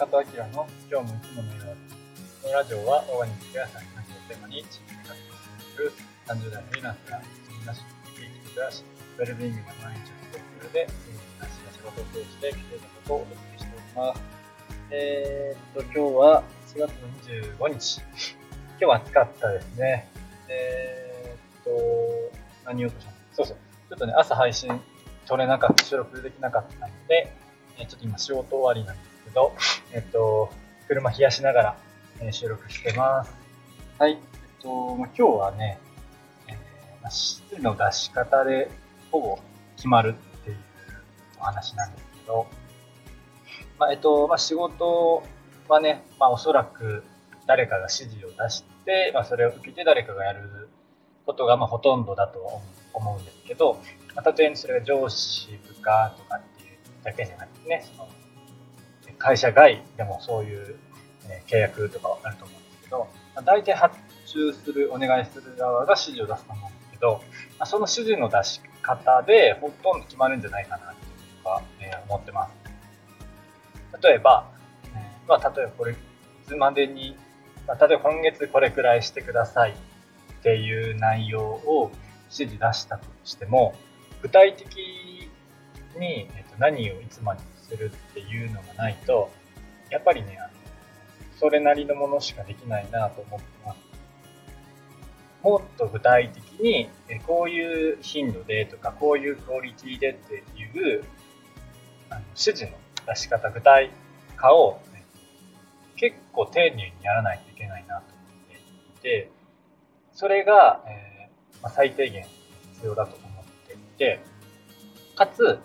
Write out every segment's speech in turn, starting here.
中戸明の今日もいつものように。このラジオはオーガニックや産業をテーマに地域活動する30代のリーランスが休みなし、地域暮らし、ウェルビーイングな毎日を過ごす上で、地域なしや仕事を通して来ていたことをお届けしております。えー、っと、今日は4月の25日。今日は暑かったですね。えー、っと、何をとしたの？そうそう。ちょっとね、朝配信取れなかった、収録できなかったので、ちょっと今仕事終わりなんですけど、えっと、車冷やしながら、え収録してます。はい。えっと、今日はね、えー、ま湿の出し方でほぼ決まるっていうお話なんですけど、まあ、えっと、まあ、仕事はね、まあ、おそらく誰かが指示を出して、まあ、それを受けて誰かがやることが、まあ、ほとんどだと思うんですけど、まあ、例えばそれが上司、部下とかっていうだけじゃなくてね、その会社外でもそういう、え契約とかあると思うんですけど、まあ、大体発注する、お願いする側が指示を出すと思うんですけど、まあ、その指示の出し方でほとんど決まるんじゃないかなっていうのが、え、思ってます。例えば、え、まあ、例えばこれ、いつまでに、ま、例えば今月これくらいしてくださいっていう内容を指示出したとしても、具体的に、えっと、何をいつまでにするっていうのがないと、やっぱりね、それなりのものしかできないなと思ってます。もっと具体的に、こういう頻度でとか、こういうクオリティでっていうあの指示の出し方、具体化を、ね、結構丁寧にやらないといけないなと思っていて、それが、えーまあ、最低限必要だと思っていて、かつ、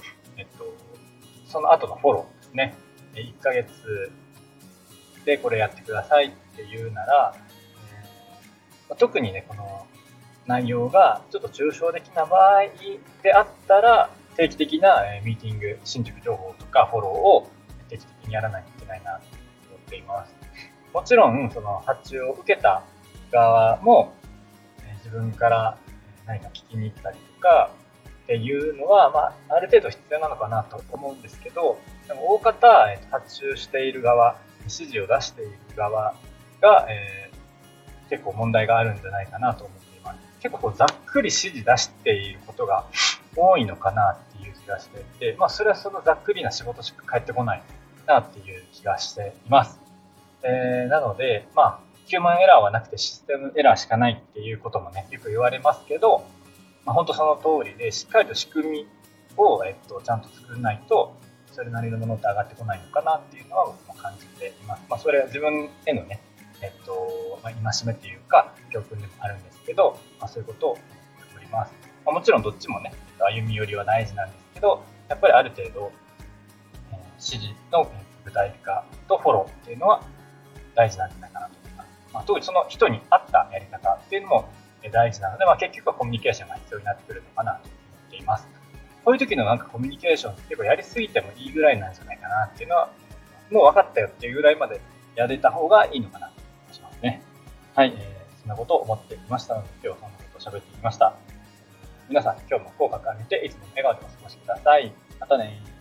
その後のフォローですね。1ヶ月でこれやってくださいっていうなら、特にね、この内容がちょっと抽象的な場合であったら、定期的なミーティング、進捗情報とかフォローを定期的にやらないといけないなと思っています。もちろん、その発注を受けた側も自分から何か聞きに行ったりとかっていうのは、まあ、ある程度必要なのかなと思うんですけど、でも大方、発注している側、指示を出している側が、えー、結構問題があるんじゃないかなと思っています。結構こうざっくり指示出していることが多いのかなっていう気がしていて、まあ、それはそのざっくりな仕事しか返ってこないなっていう気がしています。えー、なので、まあ、ヒューマンエラーはなくてシステムエラーしかないっていうこともね、よく言われますけど、まあ、本当その通りで、しっかりと仕組みを、えっと、ちゃんと作らないと、それなりのものって上がってこないのかなっていうのは僕も感じています。まあ、それは自分へのね、えっと、まあ、戒めっていうか、教訓でもあるんですけど、まあ、そういうことを思っております。まあ、もちろんどっちもね、歩み寄りは大事なんですけど、やっぱりある程度、えー、指示の具体化とフォローっていうのは大事なんじゃないかなとまあ、特にその人に合ったやり方っていうのも大事なので、まあ、結局はコミュニケーションが必要になってくるのかなと思っています。こういう時のなんかコミュニケーションって結構やりすぎてもいいぐらいなんじゃないかなっていうのは、もう分かったよっていうぐらいまでやれた方がいいのかなと思いますね。はい、えー、そんなことを思っていましたので、今日はそんなことを喋ってみました。皆さん、今日も口角上げて、いつも笑顔でお過ごしください。またね